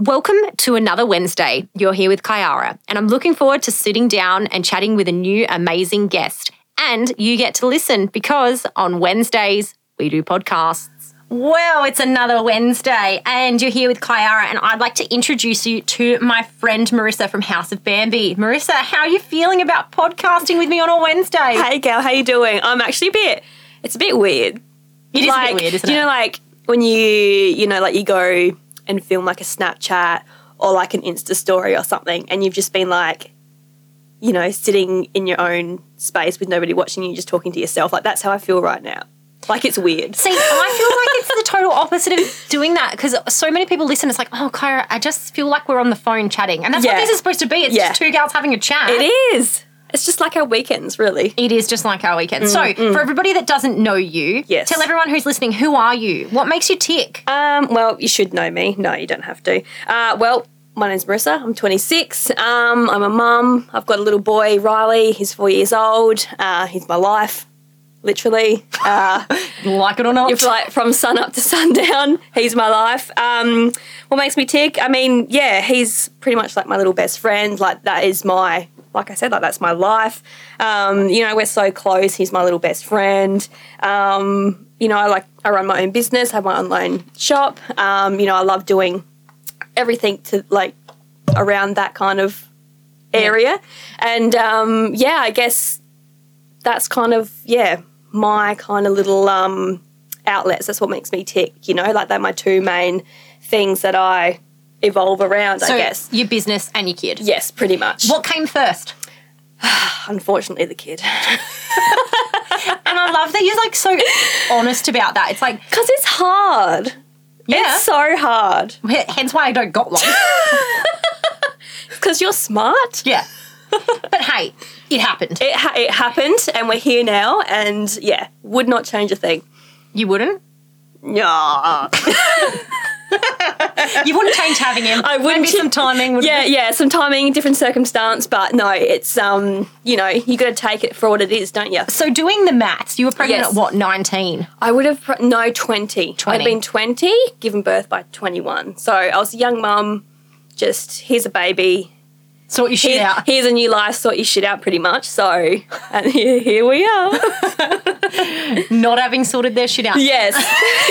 Welcome to another Wednesday. You're here with Kyara, and I'm looking forward to sitting down and chatting with a new amazing guest. And you get to listen because on Wednesdays, we do podcasts. Well, it's another Wednesday, and you're here with Kyara, and I'd like to introduce you to my friend Marissa from House of Bambi. Marissa, how are you feeling about podcasting with me on a Wednesday? Hey, Gal, how you doing? I'm actually a bit. It's a bit weird. It is like, a bit weird, isn't you it? know, like when you, you know, like you go and film like a Snapchat or like an Insta story or something, and you've just been like, you know, sitting in your own space with nobody watching you, just talking to yourself. Like that's how I feel right now. Like it's weird. See, I feel like it's the total opposite of doing that because so many people listen. It's like, oh, Kyara, I just feel like we're on the phone chatting, and that's what this is supposed to be. It's Yeah. just two gals having a chat. It is. It's just like our weekends, really. It is just like our weekend. So, for everybody that doesn't know you, Yes. tell everyone who's listening who are you? What makes you tick? Um, well, you should know me. No, you don't have to. Uh, well, my name's Marissa. I'm 26. Um, I'm a mum. I've got a little boy, Riley. He's four years old. Uh, he's my life, literally. Uh, like it or not? if like from sun up to sundown, he's my life. Um, what makes me tick? I mean, yeah, he's pretty much like my little best friend. Like that is my, like I said, like that's my life. Um, you know, we're so close. He's my little best friend. Um, you know, I like I run my own business, have my online shop. Um, you know, I love doing everything to like around that kind of area. And um, yeah, I guess that's kind of yeah my kind of little um, outlets. That's what makes me tick. You know, like they're my two main things that I evolve around. so, I guess. your business and your kid. Yes, pretty much. What came first? Unfortunately, the kid. And I love that you're like so honest about that. It's like, Because it's hard. yeah. It's so hard. hence why I don't got one. Because you're smart. yeah. But hey, it happened. It, ha- it happened, and we're here now, and yeah, would not change a thing. You wouldn't? Yeah. You wouldn't change having him. I wouldn't Maybe some timing would Yeah, yeah, some timing, different circumstance, but no, it's um, you know, you got to take it for what it is, don't you? So doing the maths, you were pregnant Yes. at what, 19? I would have pr- no twenty. 20. I'd been twenty, given birth by twenty-one. So I was a young mum. Just here's a baby. Sort your shit out. Here's a new life. Sort your shit out, pretty much. So, and here, here we are. Not having sorted their shit out. yes.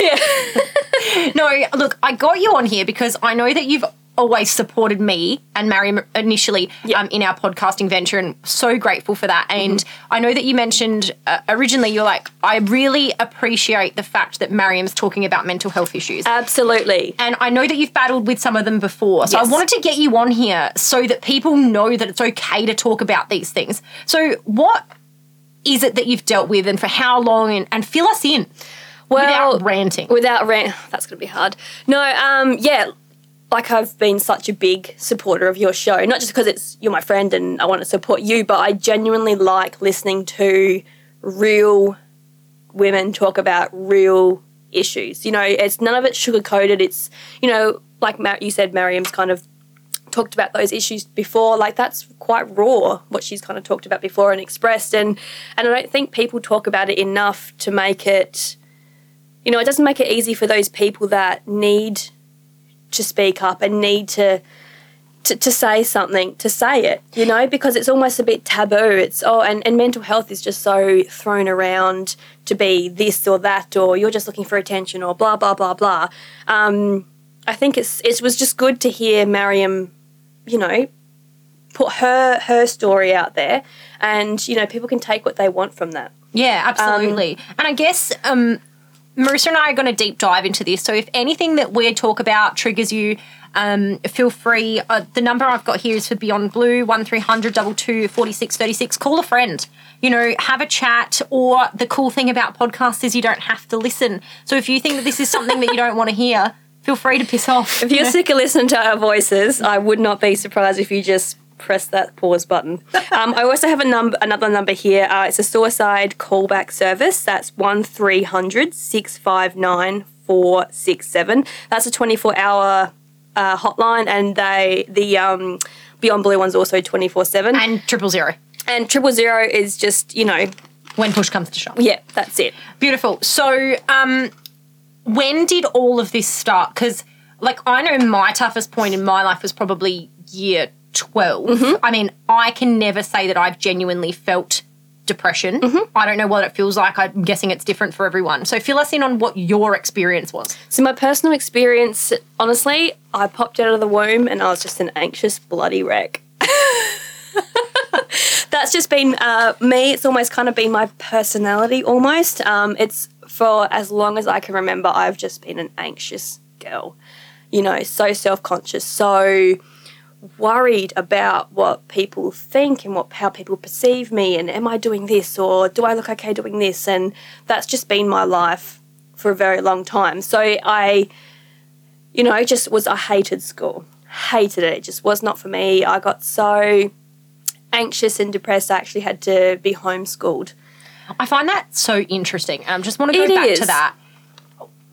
yeah. No, look, I got you on here because I know that you've always supported me and Mariam initially um, in our podcasting venture, and so grateful for that. And Mm-hmm. I know that you mentioned uh, originally you're like, I really appreciate the fact that Mariam's talking about mental health issues. Absolutely. and I know that you've battled with some of them before. So I wanted to get you on here so that people know that it's okay to talk about these things. So, what is it that you've dealt with and for how long? And, and fill us in Well, without ranting. Without rant, that's going to be hard. No, um, yeah, like I've been such a big supporter of your show, not just because it's you're my friend and I want to support you, but I genuinely like listening to real women talk about real issues. You know, it's none of it sugar coated. It's you know, like Mar- you said, Mariam's kind of talked about those issues before like that's quite raw what she's kind of talked about before and expressed and and I don't think people talk about it enough to make it you know, it doesn't make it easy for those people that need to speak up and need to, to to say something, to say it, you know, because it's almost a bit taboo. It's oh, and, and mental health is just so thrown around to be this or that, or you're just looking for attention, or blah blah blah blah. Um, I think it's it was just good to hear Mariam, you know, put her her story out there, and you know, people can take what they want from that. Yeah, absolutely. and I guess um, Marissa and I are going to deep dive into this. So if anything that we talk about triggers you, um, feel free. Uh, the number I've got here is for Beyond Blue, 1300 22 46 36. Call a friend. You know, have a chat. Or the cool thing about podcasts is you don't have to listen. So if you think that this is something that you don't want to hear, feel free to piss off. If you're sick of listening to our voices, I would not be surprised if you just press that pause button. Um, I also have a number, another number here. Uh, it's a suicide callback service. That's one 659 467 That's a 24 hour uh, hotline, and they the um, Beyond Blue one's also 24 seven. And triple zero And triple zero is just you know, when push comes to shove. yeah, that's it. Beautiful. So, um, when did all of this start? Because like I know my toughest point in my life was probably year 12. Mm-hmm. I mean, I can never say that I've genuinely felt depression. Mm-hmm. I don't know what it feels like. I'm guessing it's different for everyone. So fill us in on what your experience was. So my personal experience, honestly, I popped out of the womb and I was just an anxious, bloody wreck. That's just been uh, me. It's almost kind of been my personality. Almost. Um, it's for as long as I can remember. I've just been an anxious girl. You know, so self conscious, so worried about what people think and what how people perceive me, and am I doing this or do I look okay doing this? And that's just been my life for a very long time. So I you know, just was I hated school. Hated it. It just was not for me. I got so anxious and depressed I actually had to be homeschooled. I find that so interesting. I um, just want to go It back is. to that.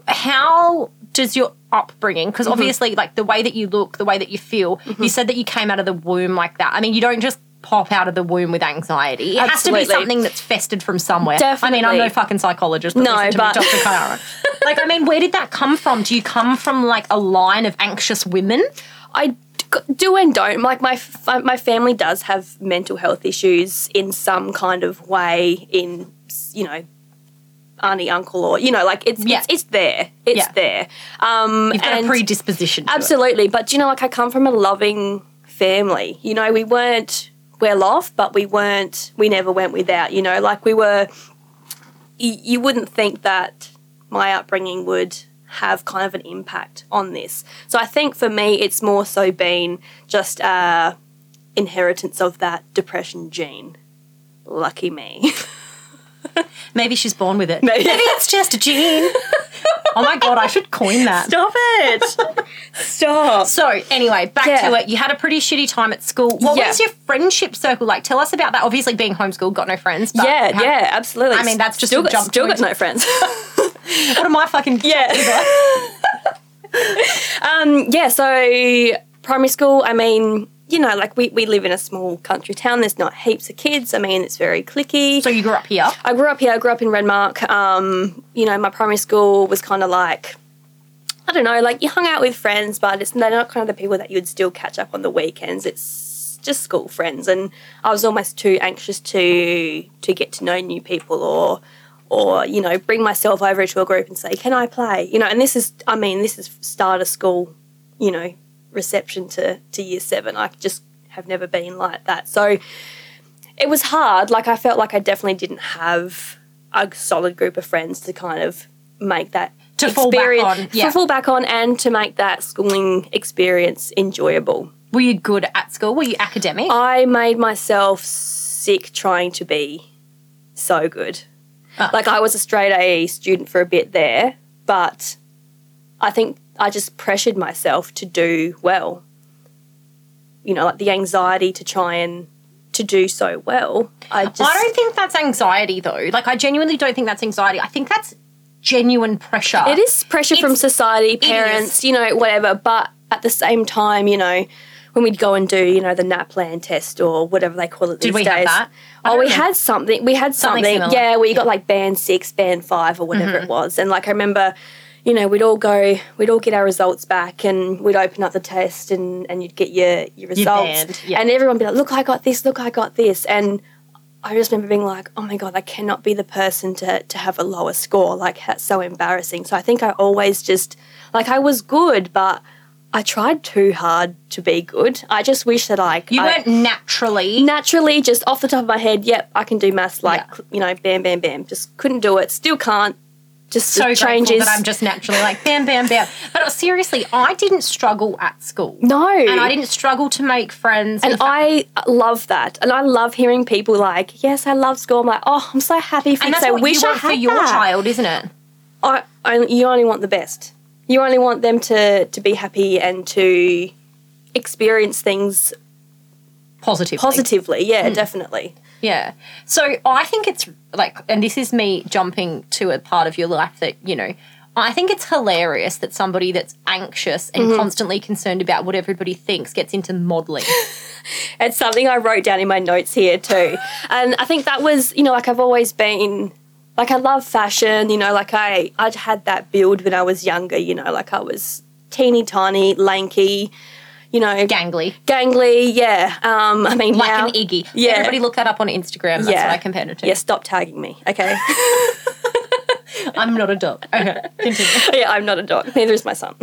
How does your upbringing, Mm-hmm. because obviously, like the way that you look, the way that you feel, you said that you came out of the womb like that. I mean, you don't just pop out of the womb with anxiety. It has to be something that's festered from somewhere. Definitely. I mean, I'm no fucking psychologist, but No, to but- Dr. Like, I mean, where did that come from? Do you come from like a line of anxious women? i do and don't. Like my my family does have mental health issues in some kind of way in you know auntie uncle or you know like it's Yeah. it's, it's there. It's Yeah. there. Um You've got and- a predisposition. To it. Absolutely, but you know, like I come from a loving family. You know, we weren't well off, but we weren't. We never went without. You know, like we were. You, you wouldn't think that my upbringing would have kind of an impact on this. So I think for me, it's more so been just uh, inheritance of that depression gene. Lucky me. Maybe she's born with it. Maybe. it's just a gene. oh my god, I should coin that. Stop it! Stop. So anyway, back Yeah. to it. You had a pretty shitty time at school. What Yeah. was your friendship circle like? Tell us about that. Obviously, being homeschooled, got no friends. But Yeah, how- yeah, absolutely. I mean, that's just still a got, jump still to got no friends. What am I fucking? Yeah. um, yeah, so primary school, I mean, you know, like we, we live in a small country town. There's not heaps of kids. I mean, it's very clicky. So you grew up here. I grew up here. I grew up in Renmark. Um, you know, my primary school was kind of like, I don't know, like you hung out with friends, but it's they're not kind of the people that you'd still catch up on the weekends. It's just school friends, and I was almost too anxious to to get to know new people or or you know bring myself over to a group and say, "Can I play?" You know, and this is, I mean, this is start of school, you know, reception to to year seven. I just have never been like that, so it was hard. Like I felt like I definitely didn't have a solid group of friends to kind of make that To fall back on, yeah. to fall back on, and to make that schooling experience enjoyable. Were you good at school? Were you academic? I made myself sick trying to be so good. Ah. Like I was a straight A student for a bit there, but I think I just pressured myself to do well. You know, like the anxiety to try and to do so well. I just I don't think that's anxiety though. Like I genuinely don't think that's anxiety. I think that's genuine pressure. It is pressure from society, parents, you know, whatever. But at the same time, you know, when we'd go and do, you know, the NAPLAN test or whatever they call it Did these days. that? Oh, we had something. We had Something something. Mm-hmm. yeah, where you got like band six, band five, or whatever it was. And like I remember, you know, we'd all go, we'd all get our results back, and we'd open up the test, and and you'd get your your results, yeah. and everyone would be like, "Look, I got this. Look, I got this," and I just remember being like, oh my God, I cannot be the person to, to have a lower score. Like, that's so embarrassing. So I think I always just, like, I was good, but I tried too hard to be good. I just wish that, like, you I weren't naturally. naturally, just off the top of my head, yep, I can do maths, like, Yeah. you know, bam, bam, bam. Just couldn't do it. Still can't. Just so changes. that I'm just naturally like bam, bam, bam. But seriously, I didn't struggle at school. no. And I didn't struggle to make friends. And I love that. And I love hearing people like, yes, I love school. I'm like, oh, I'm so happy for and you. that's I what wish you I want for your that. child, isn't it? I, I, you only want the best. You only want them to, to be happy and to experience things Positively. positively. Yeah, definitely. Yeah. So I think it's like, and this is me jumping to a part of your life that, you know, I think it's hilarious that somebody that's anxious and Mm-hmm. constantly concerned about what everybody thinks gets into modeling. It's something I wrote down in my notes here too. and I think that was, you know, like I've always been like I love fashion, you know, like I I had that build when I was younger, you know, like I was teeny tiny, lanky, you know, Gangly. gangly. Yeah. Um, I mean, Like now, an Iggy. Yeah. Everybody look that up on Instagram. That's Yeah. what I compared it to. Yeah, stop tagging me, okay? I'm not a dog. Okay. Continue. yeah, I'm not a dog. Neither is my son.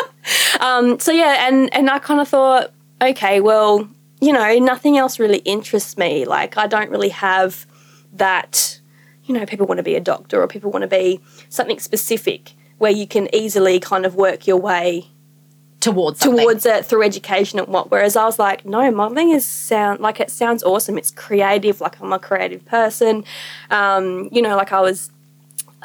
um, so yeah, and and I kind of thought, okay, well, you know, nothing else really interests me. Like I don't really have that. You know, people want to be a doctor or people want to be something specific where you can easily kind of work your way Towards something. towards it through education and what. Whereas I was like, no, modeling is sound like it sounds awesome. It's creative. Like I'm a creative person. Um, you know, like I was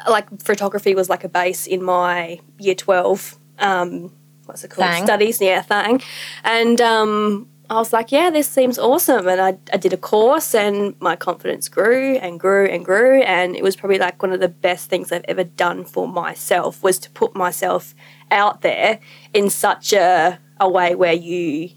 like photography was like a base in my year twelve. Um, what's it called? Thang. Studies. Yeah, thing. And um, I was like, yeah, this seems awesome. And I, I did a course and my confidence grew and grew and grew. And it was probably like one of the best things I've ever done for myself was to put myself out there in such a, a way where you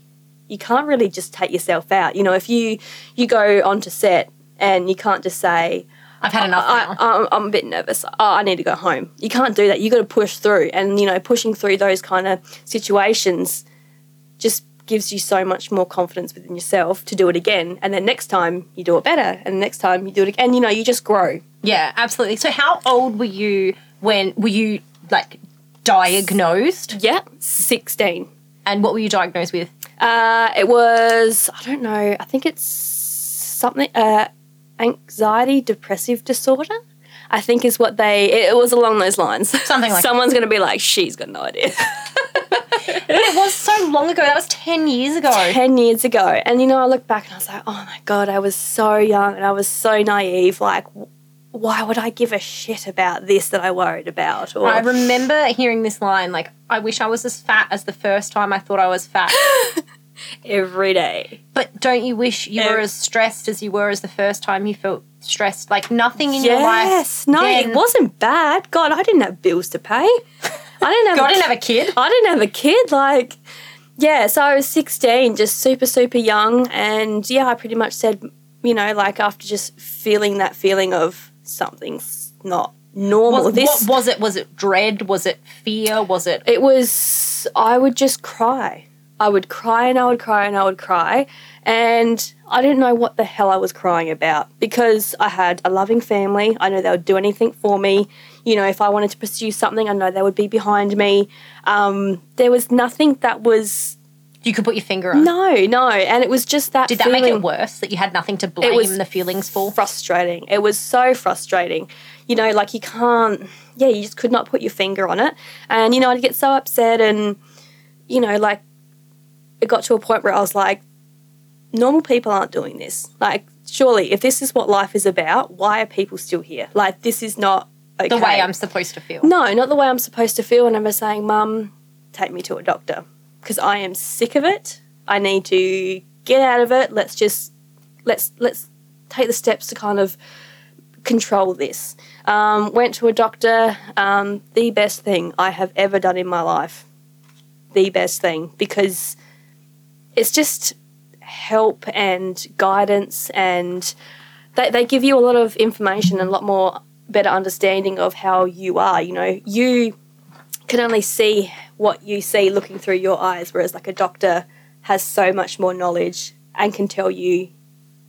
you can't really just take yourself out. You know, if you you go onto set and you can't just say, I've had enough I, I'm a bit nervous. Oh, I need to go home. You can't do that. You got to push through, and you know, pushing through those kind of situations just gives you so much more confidence within yourself to do it again. And then next time you do it better, and the next time you do it again. And you know, you just grow. yeah, absolutely. So how old were you when were you like diagnosed? Yeah, sixteen. And what were you diagnosed with? Uh, it was I don't know. I think it's something uh, anxiety depressive disorder. I think is what they. It, it was along those lines. Something like Someone's going to be like, she's got no idea. It was so long ago. That was 10 years ago. 10 years ago. And you know, I look back and I was like, oh my God, I was so young and I was so naive. Like, why would I give a shit about this that I worried about? Or, I remember hearing this line like, I wish I was as fat as the first time I thought I was fat. every day. but don't you wish you were as stressed as you were as the first time you felt stressed? Like nothing in your life. Yes. No, then- it wasn't bad. God, I didn't have bills to pay. I didn't have God, a I didn't have a kid. I didn't have a kid. Like, yeah, so I was 16, just super, super young. And yeah, I pretty much said, you know, like after just feeling that feeling of something's not normal. Was, this, what was it? Was it dread? Was it fear? Was it? it was, I would just cry. I would cry and I would cry and I would cry. And I didn't know what the hell I was crying about because I had a loving family. I know they would do anything for me. You know, if I wanted to pursue something, I know they would be behind me. Um, there was nothing that was You could put your finger on. no, no, and it was just that. Did that make it worse that you had nothing to blame it was the feelings for? Frustrating. It was so frustrating. You know, like you can't. Yeah, you just could not put your finger on it, and you know, I'd get so upset, and you know, like it got to a point where I was like, normal people aren't doing this. Like, surely, if this is what life is about, why are people still here? Like, this is not okay. The way I'm supposed to feel. No, not the way I'm supposed to feel. And I was saying, Mum, take me to a doctor because I am sick of it. I need to get out of it. Let's just let's let's take the steps to kind of control this. Um, went to a doctor. Um, the best thing I have ever done in my life. The best thing because it's just help and guidance and they, they give you a lot of information and a lot more better understanding of how you are you know you can only see what you see looking through your eyes whereas like a doctor has so much more knowledge and can tell you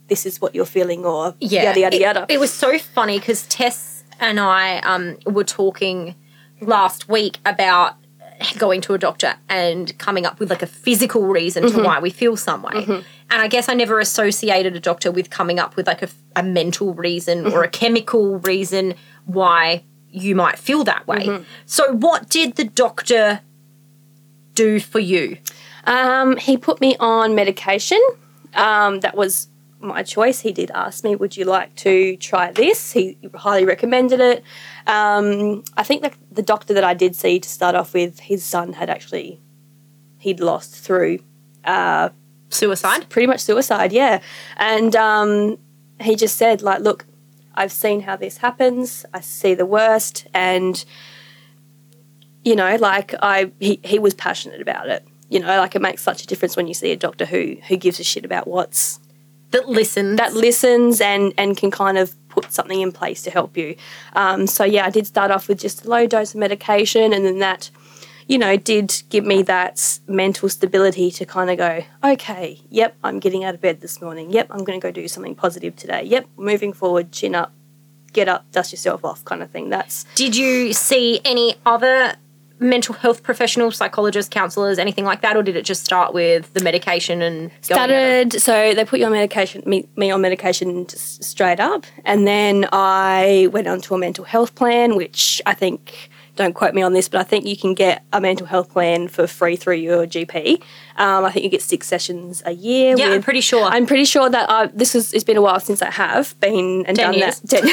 this is what you're feeling or yeah, yada yada it, yada It was so funny because Tess and I um, were talking last week about going to a doctor and coming up with like a physical reason Mm-hmm. to why we feel some way. And I guess I never associated a doctor with coming up with like a, a mental reason or Mm-hmm. a chemical reason why you might feel that way. Mm-hmm. So, what did the doctor do for you? Um, he put me on medication. Um, that was my choice. He did ask me, "Would you like to try this?" He highly recommended it. Um, I think that the doctor that I did see to start off with, his son had actually he'd lost through uh, Suicide? pretty much suicide. Yeah, and um, he just said, "Like, look, I've seen how this happens. I see the worst, and you know, like I he, he was passionate about it. You know, like it makes such a difference when you see a doctor who who gives a shit about what's That listens. that listens and and can kind of put something in place to help you. Um, so yeah, I did start off with just a low dose of medication, and then that, you know, did give me that mental stability to kind of go, okay, yep, I'm getting out of bed this morning. Yep, I'm going to go do something positive today. Yep, moving forward, chin up, get up, dust yourself off, kind of thing. That's Did you see any other mental health professionals, psychologists, counselors, anything like that, or did it just start with the medication and going at it? started so they put you on medication me, me on medication straight up and then i went on to a mental health plan which i think don't quote me on this but i think you can get a mental health plan for free through your gp um, i think you get six sessions a year Yeah, I'm pretty sure. i'm pretty sure that I, this is it's been a while since i have been and Ten done years. that Ten-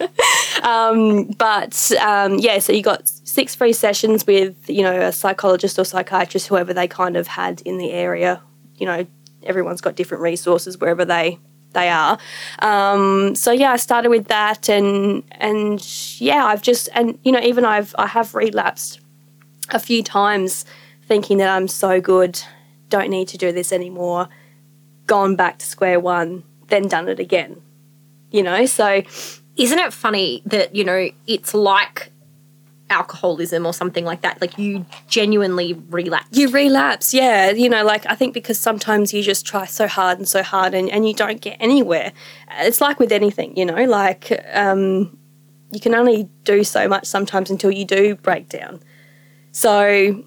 um, but um, yeah, so you got six free sessions with you know a psychologist or psychiatrist, whoever they kind of had in the area. You know, everyone's got different resources wherever they they are. Um, so yeah, I started with that, and and yeah, I've just and you know even I've I have relapsed a few times, thinking that I'm so good, don't need to do this anymore, gone back to square one, then done it again. You know, so Isn't it funny that, you know, it's like alcoholism or something like that? Like you genuinely relapse. You relapse, yeah. You know, like I think because sometimes you just try so hard and so hard and, and you don't get anywhere. It's like with anything, you know, like um, you can only do so much sometimes until you do break down. So,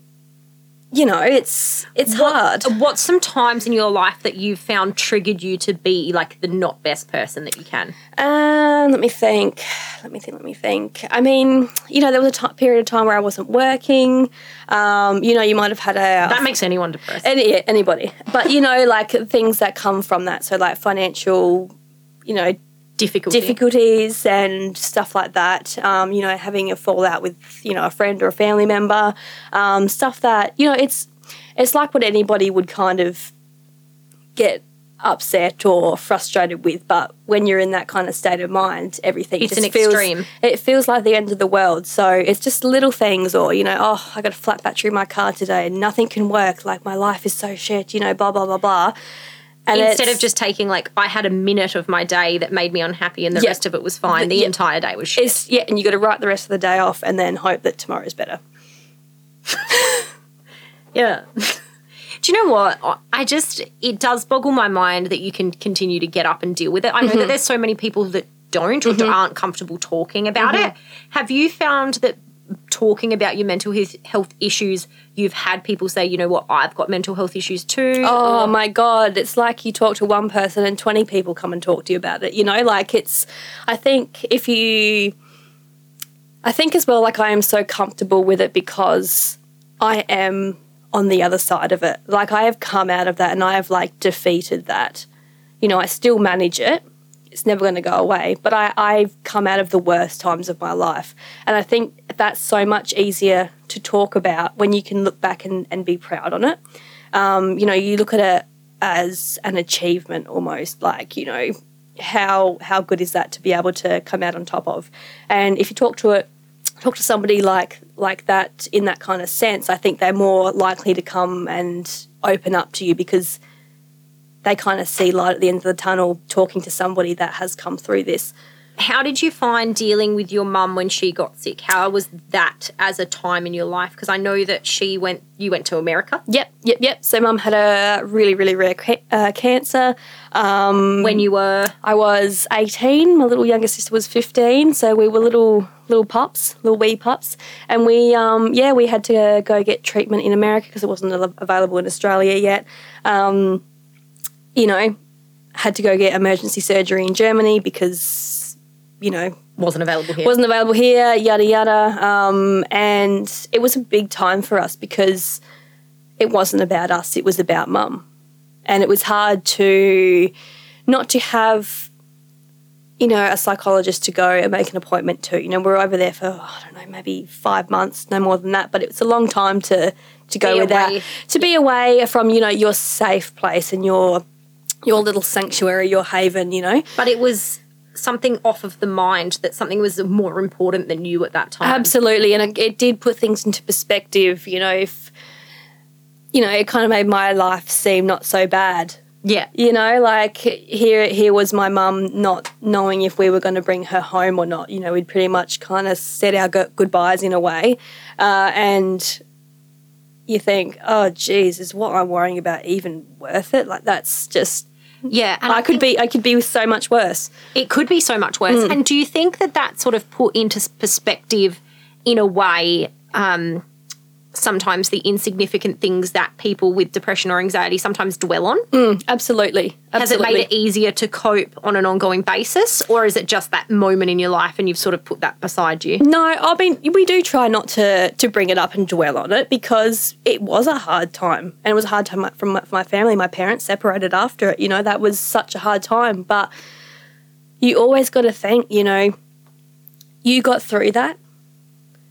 you know, it's it's hard. What's some times in your life that you've found triggered you to be like the not best person that you can? Um, let me think. Let me think. Let me think. I mean, you know, there was a period of time where I wasn't working. Um, you know, you might have had a That makes anyone depressed. Any, anybody. But you know, like things that come from that. So like financial, you know, Difficulty. difficulties and stuff like that. Um, you know, having a fallout with you know a friend or a family member. Um, stuff that you know, it's it's like what anybody would kind of get upset or frustrated with but when you're in that kind of state of mind everything It's just an feels extreme. it feels like the end of the world so it's just little things or you know oh i got a flat battery in my car today and nothing can work like my life is so shit you know blah blah blah blah and Instead of just taking like I had a minute of my day that made me unhappy and the Yeah. rest of it was fine. The Yeah. entire day was shit. it's yeah and you got to write the rest of the day off and then hope that tomorrow's better Yeah. Do you know what? I just, it does boggle my mind that you can continue to get up and deal with it. I know that mm-hmm. there's so many people that don't or mm-hmm. aren't comfortable talking about mm-hmm. it. Have you found that talking about your mental health- issues, you've had people say, you know what, I've got mental health issues too? Oh my god, it's like you talk to one person and 20 people come and talk to you about it, you know? Like it's I think if you I think as well like I am so comfortable with it because I am on the other side of it. Like I have come out of that and I have like defeated that. You know, I still manage it. It's never going to go away, but I, I've come out of the worst times of my life. And I think that's so much easier to talk about when you can look back and, and be proud on it um, you know, you look at it as an achievement almost, like, you know, how how good is that to be able to come out on top of? And if you talk to it talk to somebody like like that in that kind of sense, I think they're more likely to come and open up to you because they kind of see light at the end of the tunnel talking to somebody that has come through this. How did you find dealing with your mum when she got sick? How was that as a time in your life? Because I know that she went, you went to America Yep, yep, yep. So mum had a really, really rare ca- uh, cancer. Um, when you were I was 18. My little younger sister was 15. So we were little little pups, little wee pups, and we um, yeah we had to go get treatment in America because it wasn't available in Australia yet. Um, you know, had to go get emergency surgery in Germany because you know wasn't available here. wasn't available here, yada yada. Um, and it was a big time for us because it wasn't about us; it was about mum, and it was hard to not to have, you know, a psychologist to go and make an appointment to. You know, we were over there for I don't know, maybe five months, no more than that, but it was a long time to to go Be without away. to be away from you know your safe place and your your little sanctuary, your haven. You know. but it was something off of the mind that something was more important than you at that time. Absolutely, and it, it did put things into perspective. You know, if you know, it kind of made my life seem not so bad. Yeah. You know, like here, here was my mum not knowing if we were going to bring her home or not. You know, we'd pretty much kind of said our go- goodbyes in a way, uh, and you think, oh, geez, is what I'm worrying about even worth it? Like that's just. Yeah, and I, could be. I could be so much worse. It could be so much worse. And do you think that that sort of put into perspective, in a way, um, sometimes the insignificant things that people with depression or anxiety sometimes dwell on? Mm, absolutely. Has it made it easier to cope on an ongoing basis, or is it just that moment in your life and you've sort of put that beside you? No, I mean we do try not to to bring it up and dwell on it because it was a hard time, and it was a hard time from my, for my family. My parents separated after it. You know that was such a hard time, but you always got to think. You know, you got through that,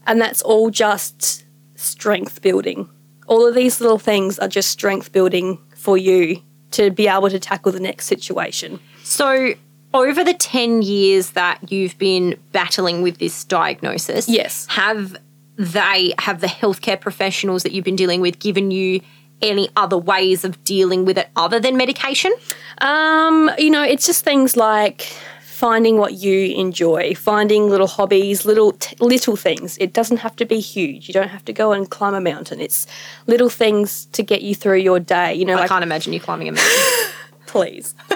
and that's all just strength building. All of these little things are just strength building for you to be able to tackle the next situation. So, over the 10 years that you've been battling with this diagnosis, Yes. have they, have the healthcare professionals that you've been dealing with given you any other ways of dealing with it other than medication? Um, you know, it's just things like finding what you enjoy, finding little hobbies, little t- little things. It doesn't have to be huge. You don't have to go and climb a mountain. It's little things to get you through your day. You know, I like can't imagine you climbing a mountain. please.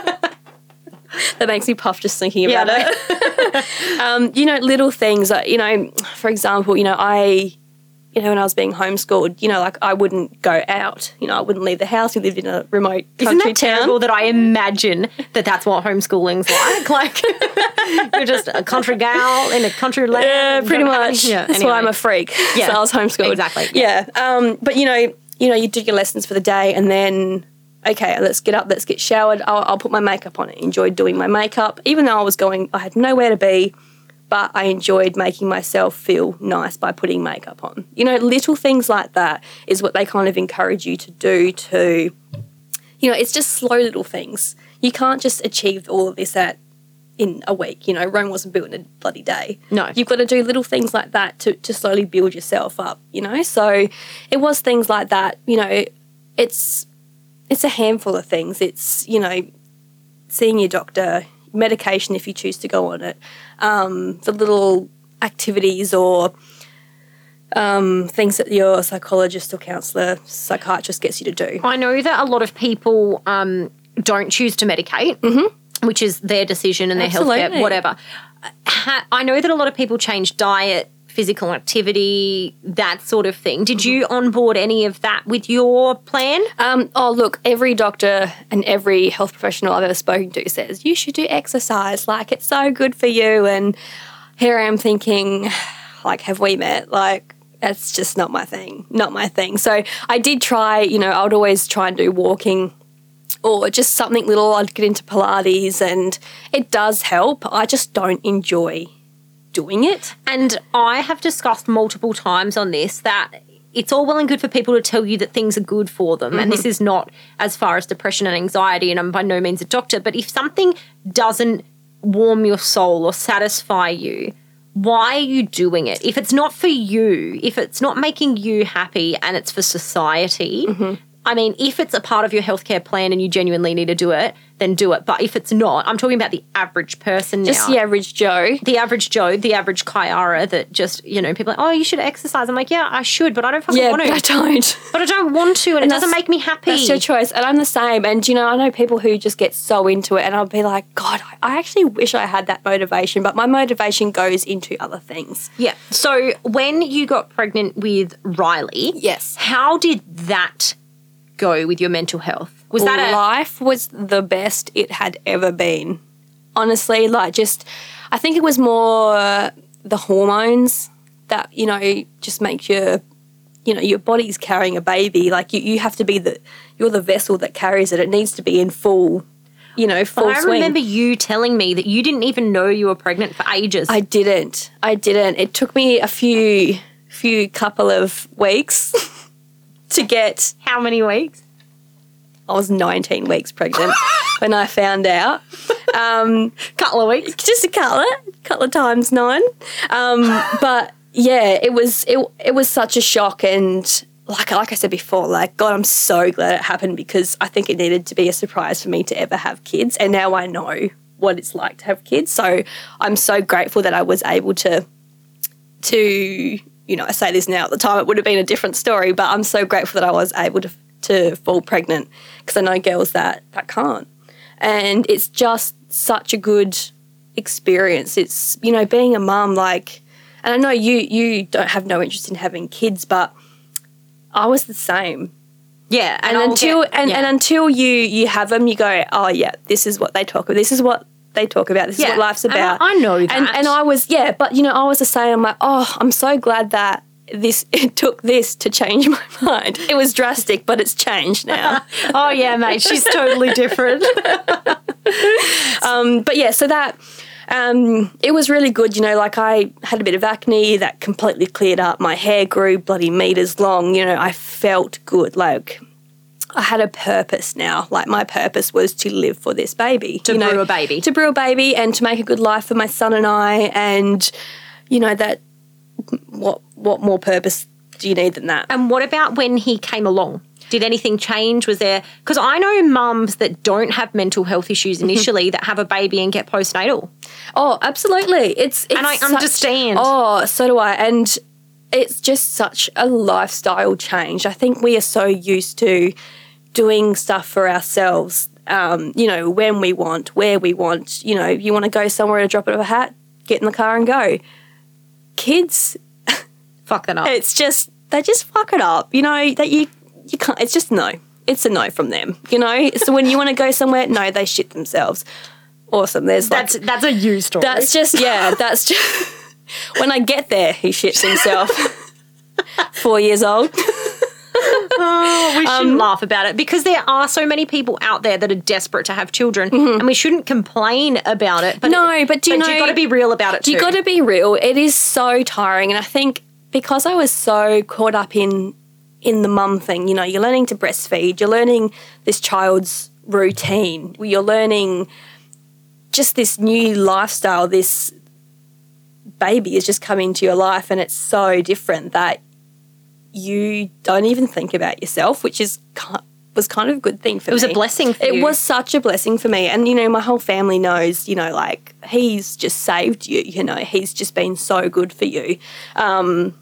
that makes me puff just thinking about Yeah, it. um, you know, little things. Like, you know, for example, you know, I, you know, when I was being homeschooled, you know, like I wouldn't go out. You know, I wouldn't leave the house. We lived in a remote country Isn't that town. terrible that I imagine that that's what homeschooling's like? Like, you're just a country gal in a country land. Yeah, pretty much. yeah, That's anyway. why I'm a freak. Yeah, so I was homeschooled. exactly, Yeah. Um, but you know, you know, you do your lessons for the day, and then okay, let's get up, let's get showered. I'll, I'll put my makeup on. I enjoyed doing my makeup, even though I was going, I had nowhere to be. But I enjoyed making myself feel nice by putting makeup on. You know, little things like that is what they kind of encourage you to do to, you know, it's just slow little things. You can't just achieve all of this at in a week. You know, Rome wasn't built in a bloody day. No. You've got to do little things like that to, to slowly build yourself up, you know? So it was things like that, you know, it's it's a handful of things. It's, you know, seeing your doctor, medication if you choose to go on it, um, the little activities or um, things that your psychologist or counselor, psychiatrist gets you to do. I know that a lot of people um, don't choose to medicate, which is their decision and their healthcare, Absolutely. whatever. I know that a lot of people change diet, physical activity, that sort of thing. Did you onboard any of that with your plan? Um, oh, look, every doctor and every health professional I've ever spoken to says you should do exercise. Like, it's so good for you. And here I am thinking, like, have we met? Like, that's just not my thing. Not my thing. So I did try, you know, I would always try and do walking or just something little. I'd get into Pilates and it does help. I just don't enjoy doing it. And I have discussed multiple times on this that it's all well and good for people to tell you that things are good for them. And this mm-hmm. is not as far as depression and anxiety, and I'm by no means a doctor, but if something doesn't warm your soul or satisfy you, why are you doing it? If it's not for you, if it's not making you happy and it's for society, mm-hmm. I mean, if it's a part of your healthcare plan and you genuinely need to do it, then do it. But if it's not, I'm talking about the average person now Just the average Joe. the average Joe, the average Kyara that just, you know, people are like, oh, you should exercise. I'm like, yeah, I should, but I don't fucking Yeah, want but I don't. But I don't want to, and, it doesn't make me happy. That's your choice. And I'm the same. And, you know, I know people who just get so into it, and I'll be like, God, I actually wish I had that motivation, but my motivation goes into other things. yeah. So when you got pregnant with Riley, Yes. how did that go with your mental health? Was that a life was the best it had ever been. Honestly, like just, I think it was more the hormones that, you know, just make your, you know, your body's carrying a baby. Like you, you have to be the, you're the vessel that carries it. It needs to be in full, you know, full I swing. remember you telling me that you didn't even know you were pregnant for ages. I didn't. I didn't. It took me a few few couple of weeks to get how many weeks? I was 19 weeks pregnant when I found out. Um, Couple of weeks. just a couple, couple of times nine. Um, but yeah, it was it, it was such a shock and like like I said before, like God, I'm so glad it happened because I think it needed to be a surprise for me to ever have kids, and now I know what it's like to have kids. So I'm so grateful that I was able to to you know, I say this now. At the time, it would have been a different story. But I'm so grateful that I was able to to fall pregnant because I know girls that that can't, and it's just such a good experience. It's you know being a mum like, and I know you you don't have no interest in having kids, but I was the same. Yeah, And, I'll until get- and, yeah. and until you you have them, you go, oh yeah, this is what they talk about. This is what they talk about. This is what life's And I- about. I know And that. and I was yeah, but you know I was the same. I'm like, oh, I'm so glad that this it took this to change my mind. It was drastic, but it's changed now. oh yeah, mate, she's totally different. um, but yeah, so that um, it was really good. You know, like I had a bit of acne that completely cleared up. My hair grew bloody meters long. You know, I felt good. Like I had a purpose now. Like my purpose was to live for this baby. To you know, brew a baby. To brew a baby and to make a good life for my son and I. And you know that what what more purpose do you need than that? and what about when he came along? Did anything change? Was there because I know mums that don't have mental health issues Mm-hmm. initially that have a baby and get postnatal. Oh, absolutely. It's, it's And I such- understand. Oh, so do I. And it's just such a lifestyle change. I think we are so used to doing stuff for ourselves. Um, you know, when we want, where we want. You know, you want to go somewhere to drop it of a hat, get in the car and go. Kids, Fuck that up. it's just they just fuck it up. You know that you you can't. It's just no. It's a no from them. You know. So when you want to go somewhere, no, they shit themselves. Awesome. There's like that's that's a you story. that's just yeah. That's just when I get there, he shits himself. Four years old. Oh, we Um, shouldn't laugh about it because there are so many people out there that are desperate to have children, Mm-hmm. and we shouldn't complain about it. But No, but do you but know- you got to be real about it too. You got to be real. It is so tiring, and I think because I was so caught up in in the mum thing, you know, you're learning to breastfeed, you're learning this child's routine, you're learning just this new lifestyle. This baby is just coming into your life, and it's so different that you don't even think about yourself, which is was kind of a good thing for me. It was me. a blessing for It you. was such a blessing for me. And, you know, my whole family knows, you know, like he's just saved you, you know, he's just been so good for you. Um,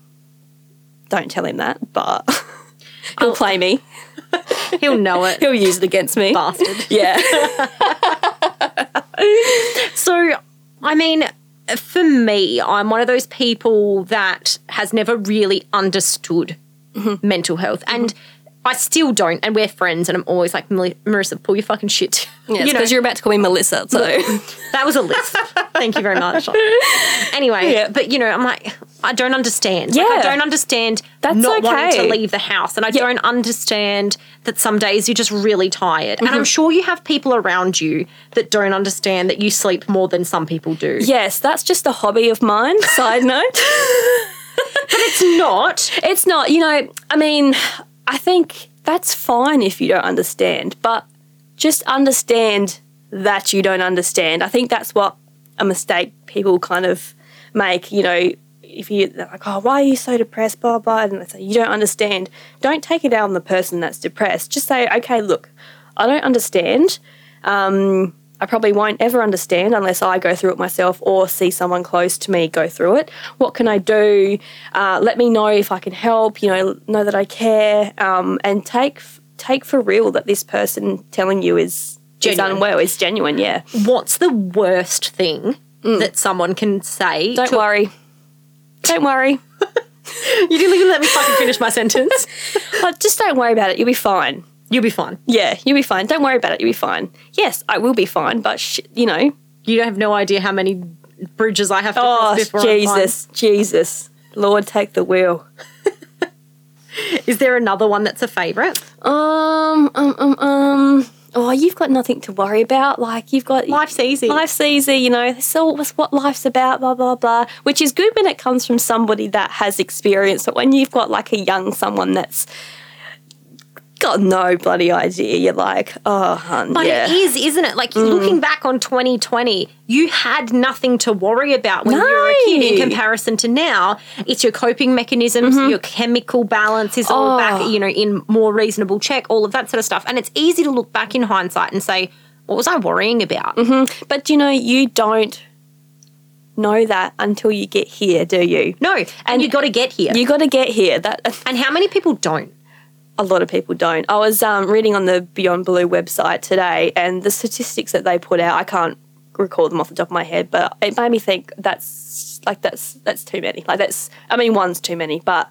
don't tell him that, but he'll play me. He'll know it, He'll use it against me. bastard. Yeah. So, I mean, for me, I'm one of those people that has never really understood Mm-hmm. mental health. And I still don't. And we're friends, and I'm always like, Marissa, pull your fucking shit. Yes, you know, because you're about to call me Melissa. So, that was a list. Thank you very much. Anyway, Yeah. but you know, I'm like, I don't understand. Like, I don't understand That's not wanting to leave the house. And I Yeah. don't understand that some days you're just really tired. And Mm-hmm. I'm sure you have people around you that don't understand that you sleep more than some people do. yes, that's just a hobby of mine. Side note. But it's not. It's not, you know, I mean, I think that's fine if you don't understand, but just understand that you don't understand. I think that's what a mistake people kind of make, you know, if you they're like, oh, why are you so depressed, blah, blah, and they say, you don't understand. Don't take it out on the person that's depressed. Just say, okay, look, I don't understand. Um, I probably won't ever understand unless I go through it myself or see someone close to me go through it. What can I do? Uh, let me know if I can help. You know, know that I care, um, and take take for real that this person telling you is is Genuine. unwell is genuine. Yeah, What's the worst thing that someone can say? Mm. don't to- worry. Don't worry. You didn't even let me fucking finish my sentence. Just don't worry about it. You'll be fine. You'll be fine. Yeah, you'll be fine. Don't worry about it. You'll be fine. Yes, I will be fine, but sh- you know, You have no idea how many bridges I have to oh cross before I'm fine. Jesus, Jesus, Lord, take the wheel. Is there another one that's a favourite? Um, um, um, um. Oh, you've got nothing to worry about. Like you've got Life's easy. Life's easy, you know. So what's what life's about, blah blah blah. Which is good when it comes from somebody that has experience. But when you've got like a young someone that's got no bloody idea, you're like, oh, hun, But yeah. Mm. it is, isn't it? Like looking back on 2020, you had nothing to worry about when you were a kid in comparison to now. It's your coping mechanisms, your chemical balance is all back, Mm-hmm. Oh. you know, in more reasonable check, all of that sort of stuff. And it's easy to look back in hindsight and say, what was I worrying about? But you know, you don't know that until you get here, do you? No, and, And- you got to get here. You got to get here. That and how many people don't? A lot of people don't. I was um, reading on the Beyond Blue website today, and the statistics that they put out, I can't recall them off the top of my head, but it made me think that's like that's that's too many. Like that's, I mean, one's too many, but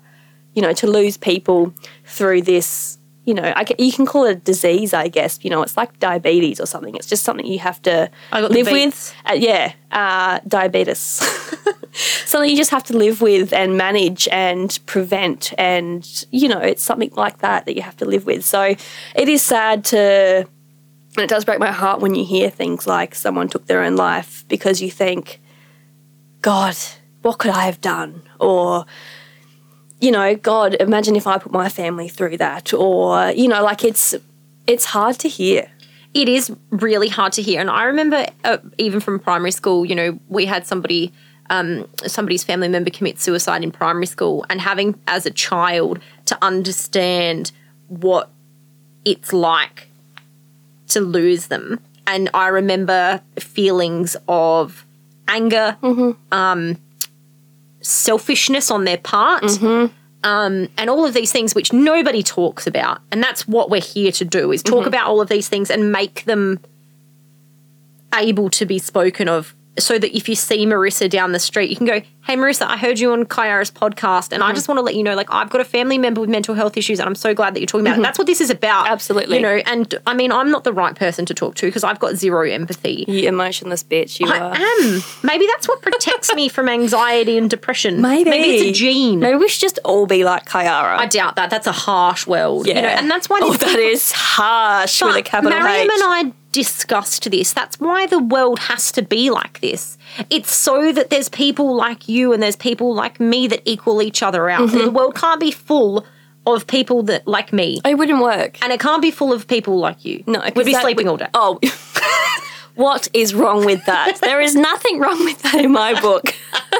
you know, to lose people through this, you know, I, you can call it a disease, I guess. You know, it's like diabetes or something. It's just something you have to I got live with. Uh, yeah, uh, diabetes. something you just have to live with and manage and prevent. And, you know, it's something like that that you have to live with. So it is sad to, and it does break my heart when you hear things like someone took their own life because you think, God, what could I have done? Or, you know, God, imagine if I put my family through that. Or, you know, like it's, it's hard to hear. it is really hard to hear. And I remember, uh, even from primary school, you know, we had somebody, um, somebody's family member commit suicide in primary school, and having as a child to understand what it's like to lose them. And I remember feelings of anger, um, selfishness on their part. Um, and all of these things which nobody talks about. And that's what we're here to do is talk about all of these things and make them able to be spoken of so that if you see Marissa down the street, you can go, Hey, Marissa, I heard you on Kyara's podcast, and I mm-hmm. just want to let you know, like, I've got a family member with mental health issues, and I'm so glad that you're talking about it. Mm-hmm. That's what this is about. Absolutely. You know, and I mean, I'm not the right person to talk to because I've got zero empathy. You emotionless bitch, you are. I are. am. Maybe that's what protects me from anxiety and depression. Maybe. Maybe it's a gene. Maybe we should just all be like Kyara. I doubt that. That's a harsh world. You know, and that's why oh, that is harsh with a capital Mariam H. and I discussed this. That's why the world has to be like this. It's so that there's people like you and there's people like me that equal each other out. Mm-hmm. The world can't be full of people that like me. it wouldn't work. And it can't be full of people like you. No, We'd be sleeping would- all day. Oh, what is wrong with that? there is nothing wrong with that in my book.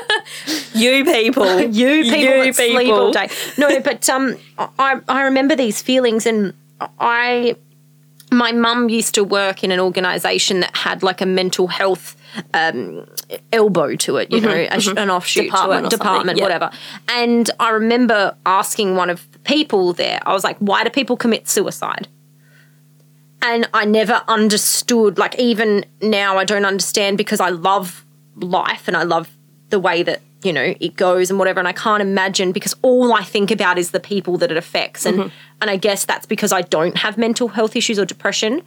you people, you people you that sleep all day. No, but um, I I remember these feelings, and I my mum used to work in an organisation that had like a mental health um, elbow to it, you know, a sh an offshoot Mm-hmm, Department to it, department, yeah. whatever. And I remember asking one of the people there, I was like, why do people commit suicide? And I never understood, like, even now, I don't understand because I love life and I love the way that, you know, it goes and whatever. And I can't imagine because all I think about is the people that it affects. And, Mm-hmm. and I guess that's because I don't have mental health issues or depression.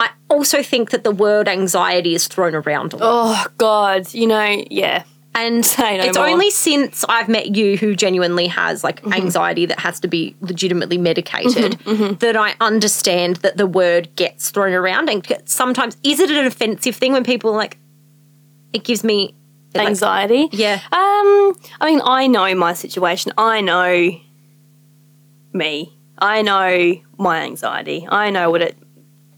I also think that the word anxiety is thrown around a lot. Oh God, you know, yeah. And no it's more. only since I've met you who genuinely has like Mm-hmm. anxiety that has to be legitimately medicated that I understand that the word gets thrown around. And sometimes, is it an offensive thing when people are like, it gives me like- Anxiety. yeah. Um, I mean, I know my situation. I know me. I know my anxiety. I know what it,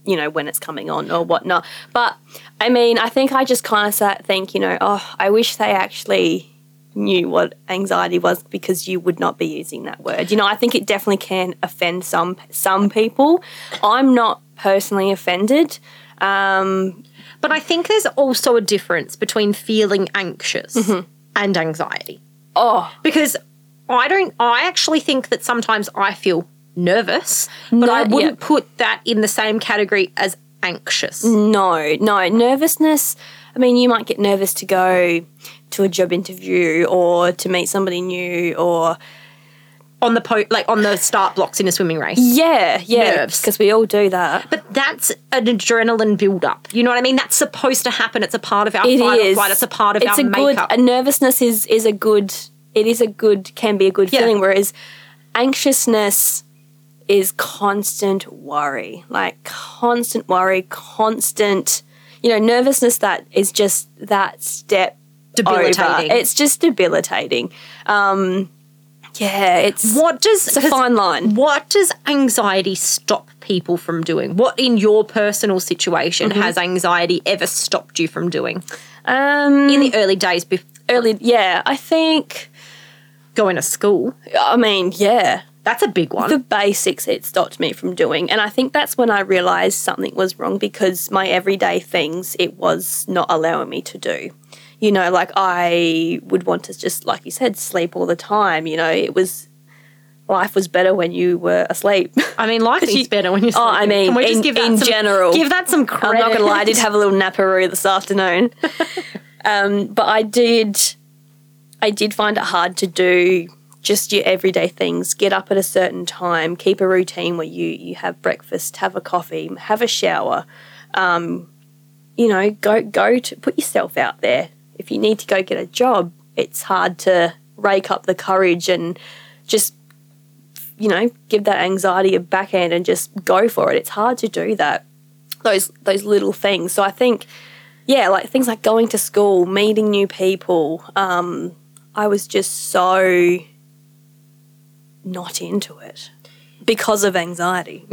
you know, when it's coming on or whatnot. But I mean, I think I just kind of sat think, you know, oh, I wish they actually knew what anxiety was because you would not be using that word. You know, I think it definitely can offend some some people. I'm not personally offended. Um, But I think there's also a difference between feeling anxious mm-hmm. and anxiety. oh, Because I don't, I actually think that sometimes I feel nervous, but No, I wouldn't put that in the same category as anxious. No, no. Nervousness, I mean, you might get nervous to go to a job interview or to meet somebody new or. On the po- like on the start blocks in a swimming race. Yeah, yeah. Because we all do that. But that's an adrenaline build up. You know what I mean? That's supposed to happen. It's a part of our It fight or flight. It's a part of it's our a good, makeup. a nervousness is, is a good, it is a good, can be a good Yeah. feeling. Whereas anxiousness is constant worry, like constant worry, constant, you know, nervousness that is just that step Debilitating. over. It's just debilitating. Um, yeah, it's what does it's a fine line. What does anxiety stop people from doing? What in your personal situation Mm-hmm. has anxiety ever stopped you from doing? Um, In the early days before early, yeah, I think. going to school, I mean, yeah, that's a big one. the basics it stopped me from doing, and I think that's when I realised something was wrong because my everyday things it was not allowing me to do. You know, like I would want to just, like you said, sleep all the time. You know, it was life was better when you were asleep. I mean, life is you- better when you're Oh, I mean, Can we just in- give that in some- general. Give that some credit. I'm not gonna lie, I did have a little naparoo this afternoon. um, but I did, I did find it hard to do just your everyday things. Get up at a certain time, keep a routine where you you have breakfast, have a coffee, have a shower. Um, you know, go go to put yourself out there. If you need to go get a job, it's hard to rake up the courage and just you know give that anxiety a backhand and just go for it. It's hard to do that those those little things. So I think, yeah, like things like going to school, meeting new people. Um, I was just so not into it because of anxiety.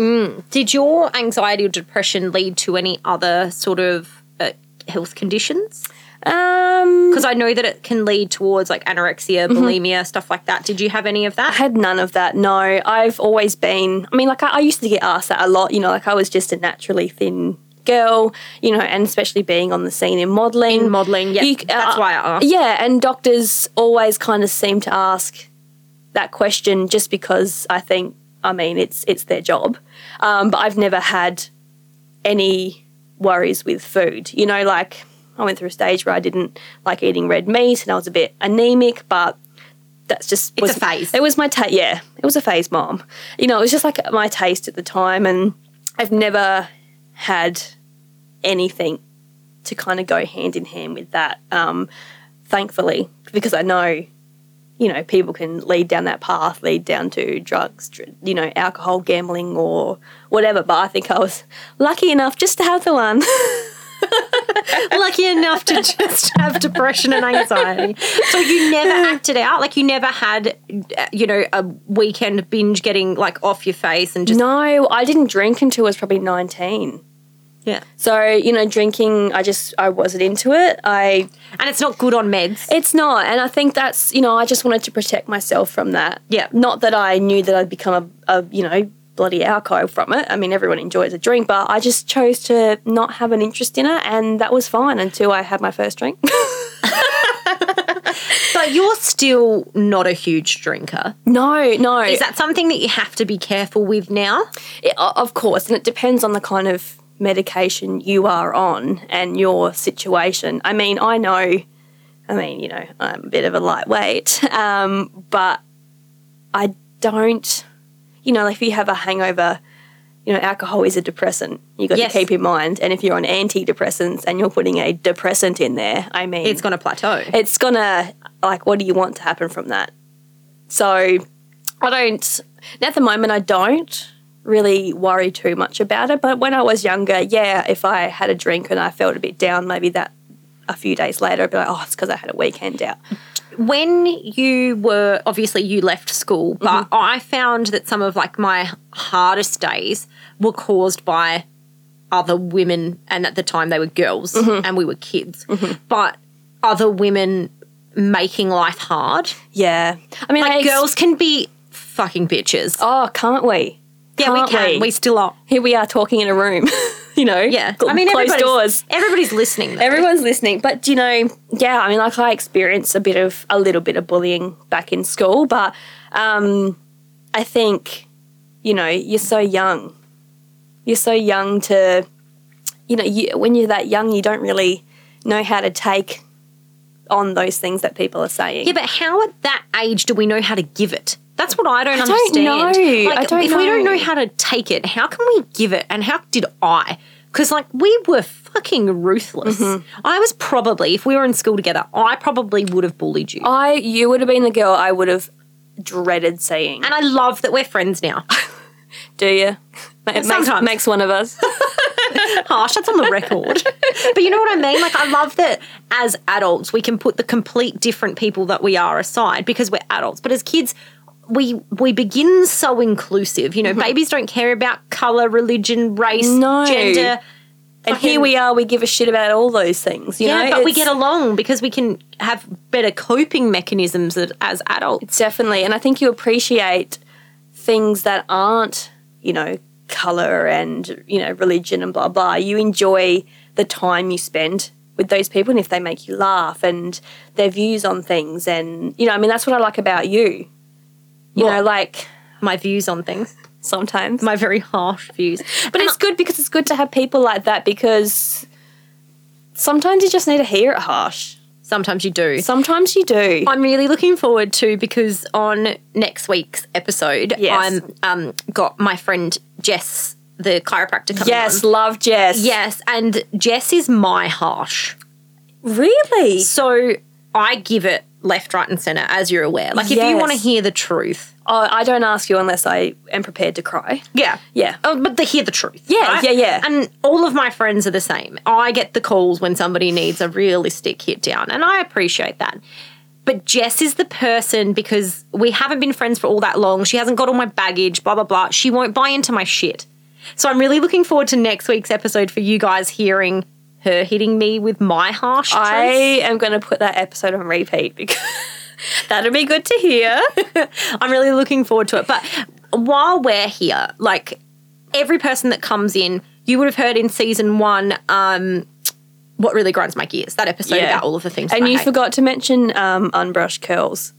Did your anxiety or depression lead to any other sort of uh, health conditions? Um, Because I know that it can lead towards like anorexia, bulimia, stuff like that. Did you have any of that? I had none of that. No, I've always been. I mean, like I, I used to get asked that a lot. You know, like I was just a naturally thin girl. You know, and especially being on the scene in modelling. Modelling, yeah. You- that's uh, why I asked. Yeah, and doctors always kind of seem to ask that question just because I think, I mean, it's it's their job. Um, but I've never had any worries with food. You know, like I went through a stage where I didn't like eating red meat and I was a bit anemic, but that's just It's was, a phase. It was my taste. yeah, it was a phase, mom. You know, it was just like my taste at the time, and I've never had anything to kind of go hand in hand with that. Um, thankfully, because I know, you know, people can lead down that path, lead down to drugs, you know, alcohol, gambling, or whatever. But I think I was lucky enough just to have the one. Lucky enough to just have depression and anxiety. So you never acted out? Like you never had, uh, you know, a weekend binge getting like off your face and just. no, I didn't drink until I was probably nineteen. Yeah. So you know, drinking, I just I wasn't into it. I And it's not good on meds. It's not, and I think that's you know I just wanted to protect myself from that. Yeah. Not that I knew that I'd become a, a you know bloody alcohol from it. I mean, everyone enjoys a drink, but I just chose to not have an interest in it, and that was fine until I had my first drink. But you're still not a huge drinker. no, no, Is that something that you have to be careful with now? It- of course, and it depends on the kind of medication you are on and your situation. I mean, I know, I mean, you know, I'm a bit of a lightweight, um, but I don't, you know, if you have a hangover, you know, alcohol is a depressant. You got Yes. to keep in mind. And if you're on antidepressants and you're putting a depressant in there, I mean, It's going to plateau. it's gonna like what do you want to happen from that so i don't at the moment i don't really worry too much about it but when i was younger yeah if i had a drink and i felt a bit down maybe that a few days later i'd be like oh it's because i had a weekend out when you were obviously you left school, but mm-hmm. I found that some of like my hardest days were caused by other women, and at the time they were girls mm-hmm. and we were kids, mm-hmm. but other women making life hard. yeah i mean Like ex- girls can be fucking bitches. oh can't we yeah, we can't can. we? We still are. here we are talking in a room you know Yeah, I mean, closed everybody's, doors everybody's listening. Though. Everyone's listening, but you know, yeah, I mean, like I experienced a bit of a little bit of bullying back in school, but um, I think you know you're so young, you're so young to, you know, you, when you're that young, you don't really know how to take on those things that people are saying. Yeah, but how at that age do we know how to give it? That's what I don't don't understand. know. Like, I don't if we don't know. know how to take it, how can we give it? And how did I? Because like we were fucking ruthless. Mm-hmm. I was probably, if we were in school together, I probably would have bullied you. I, you would have been the girl I would have dreaded seeing. and I love that we're friends now. Do you? It makes, Sometimes. makes one of us. Harsh, that's on the record. but you know what I mean? Like, I love that as adults, we can put the complete different people that we are aside because we're adults. But as kids, we we begin so inclusive. You know, mm-hmm. babies don't care about color, religion, race, No. gender. and here we are, we give a shit about all those things. You Yeah, know? but we get along because we can have better coping mechanisms as- as adults. Definitely. And I think you appreciate things that aren't, you know, color and, you know, religion and blah, blah. You enjoy the time you spend with those people and if they make you laugh and their views on things and you know, I mean that's what I like about you. You What? know, like My views on things, sometimes. my very harsh views. but it's good because it's good to have people like that because sometimes you just need to hear it harsh. Sometimes you do. Sometimes you do. I'm really looking forward to because on next week's episode, Yes. I'm um, got my friend Jess, the chiropractor, coming yes, on. love Jess. Yes, and Jess is my harsh. Really? So I give it left, right, and center, as you're aware. Like, if you Yes. want to hear the truth, Oh, I don't ask you unless I am prepared to cry. yeah. Yeah. Oh, but they hear the truth. Yeah, yeah, yeah. And all of my friends are the same. I get the calls when somebody needs a realistic hit down, and I appreciate that. But Jess is the person because we haven't been friends for all that long. She hasn't got all my baggage, blah, blah, blah. She won't buy into my shit. So I'm really looking forward to next week's episode for you guys hearing her hitting me with my harsh truth. I am going to put that episode on repeat because that'll be good to hear. I'm really looking forward to it. But while we're here, like every person that comes in, you would have heard in season one, um, what really grinds my gears. That episode Yeah. about all of the things. and you hate. forgot to mention um, unbrushed curls.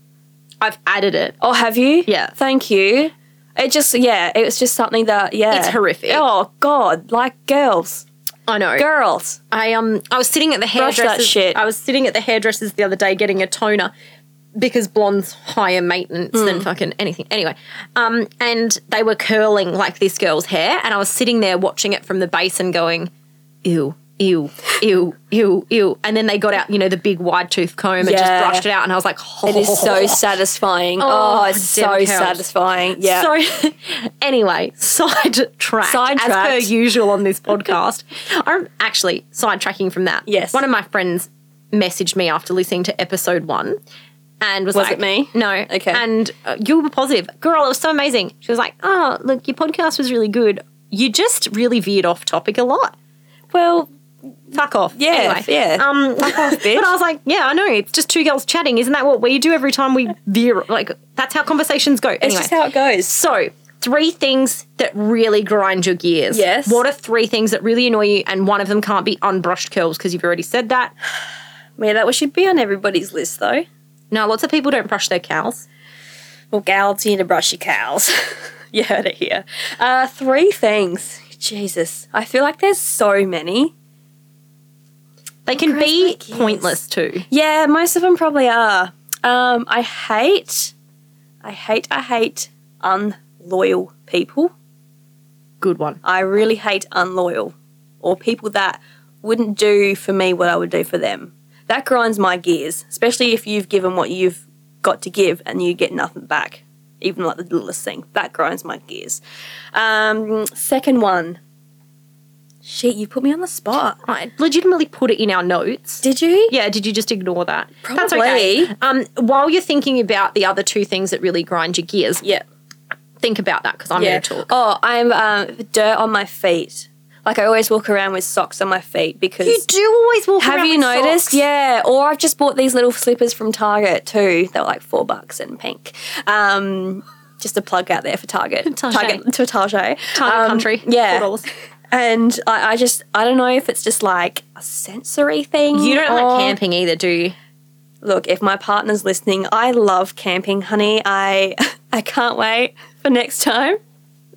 I've added it. Oh, have you? Yeah. Thank you. It just, yeah, it was just something that, yeah. It's horrific. Oh, God. Like girls. I know. Girls. I um I was sitting at the Brush that hairdressers. shit. I was sitting at the hairdressers the other day getting a toner because blonde's higher maintenance than fucking anything. Anyway, um, and they were curling like this girl's hair, and I was sitting there watching it from the basin, going, "Ew, ew, ew, ew, ew," and then they got out, you know, the big wide tooth comb and just brushed it out, and I was like, oh, It is so satisfying. Oh, Oh, it's so satisfying. Yeah. So, anyway, sidetracked. Sidetracked. As per usual on this podcast. I'm actually sidetracking from that. Yes. One of my friends messaged me after listening to episode one and was, Was like, it me? No. Okay. And uh, you were positive. Girl, it was so amazing. She was like, oh, look, your podcast was really good. You just really veered off topic a lot. well, Fuck off. Yeah, Anyway, yeah. Um, Fuck off, bitch. But I was like, yeah, I know. It's just two girls chatting. Isn't that what we do every time we veer? Like, that's how conversations go. it's just how it goes. So, three things that really grind your gears. Yes. What are three things that really annoy you? And one of them can't be unbrushed curls because you've already said that. Yeah, that should be on everybody's list, though. Now, lots of people don't brush their cows. Well, gals, you need to brush your cows. you heard it here. Uh, three things. Jesus. I feel like there's so many. They can be pointless too. Yeah, most of them probably are. Um, I hate, I hate, I hate unloyal people. Good one. I really hate unloyal or people that wouldn't do for me what I would do for them. That grinds my gears, especially if you've given what you've got to give and you get nothing back, even like the littlest thing. That grinds my gears. Um, second one. Shit, you put me on the spot. I legitimately put it in our notes. Did you? yeah, did you just ignore that? That's Probably. okay. Um, while you're thinking about the other two things that really grind your gears, Yeah. think about that because I'm yeah. going to talk. Oh, I'm um, dirt on my feet. Like I always walk around with socks on my feet because You do always walk Have you noticed? socks. Yeah. Or I've just bought these little slippers from Target too. They were like four bucks and pink. Um, just a plug out there for Target. Target. Target to Target. Target Um, country. Yeah. $4. And I, I just I don't know if it's just like a sensory thing. You don't or- like camping either, do you? Look, if my partner's listening, I love camping, honey. I I can't wait for next time.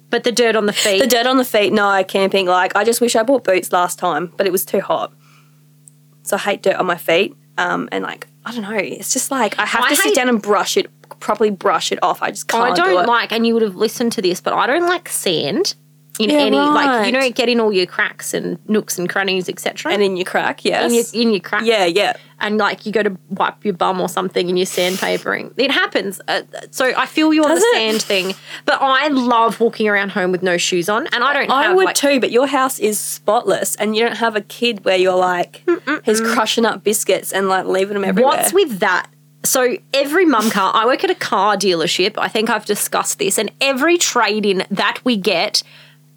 But the dirt on the feet. The dirt on the feet, no, camping. Like, I just wish I bought boots last time, but it was too hot. So I hate dirt on my feet. Um, and like, I don't know, it's just like I have I to sit down and brush it, properly brush it off. I just can't. I do don't it. like, and you would have listened to this, but I don't like sand in Yeah, any like you know get in all your cracks and nooks and crannies etc. And in your crack, yes. in your in your crack. yeah, yeah. and like you go to wipe your bum or something and you're sandpapering. It happens. Uh, so I feel you on Does the it? sand thing, but I love walking around home with no shoes on, and I don't. I have, would like, too, but your house is spotless, and you don't have a kid where you're like, he's crushing up biscuits and like leaving them everywhere. What's with that? So every mum car, I work at a car dealership. I think I've discussed this, and every trade in that we get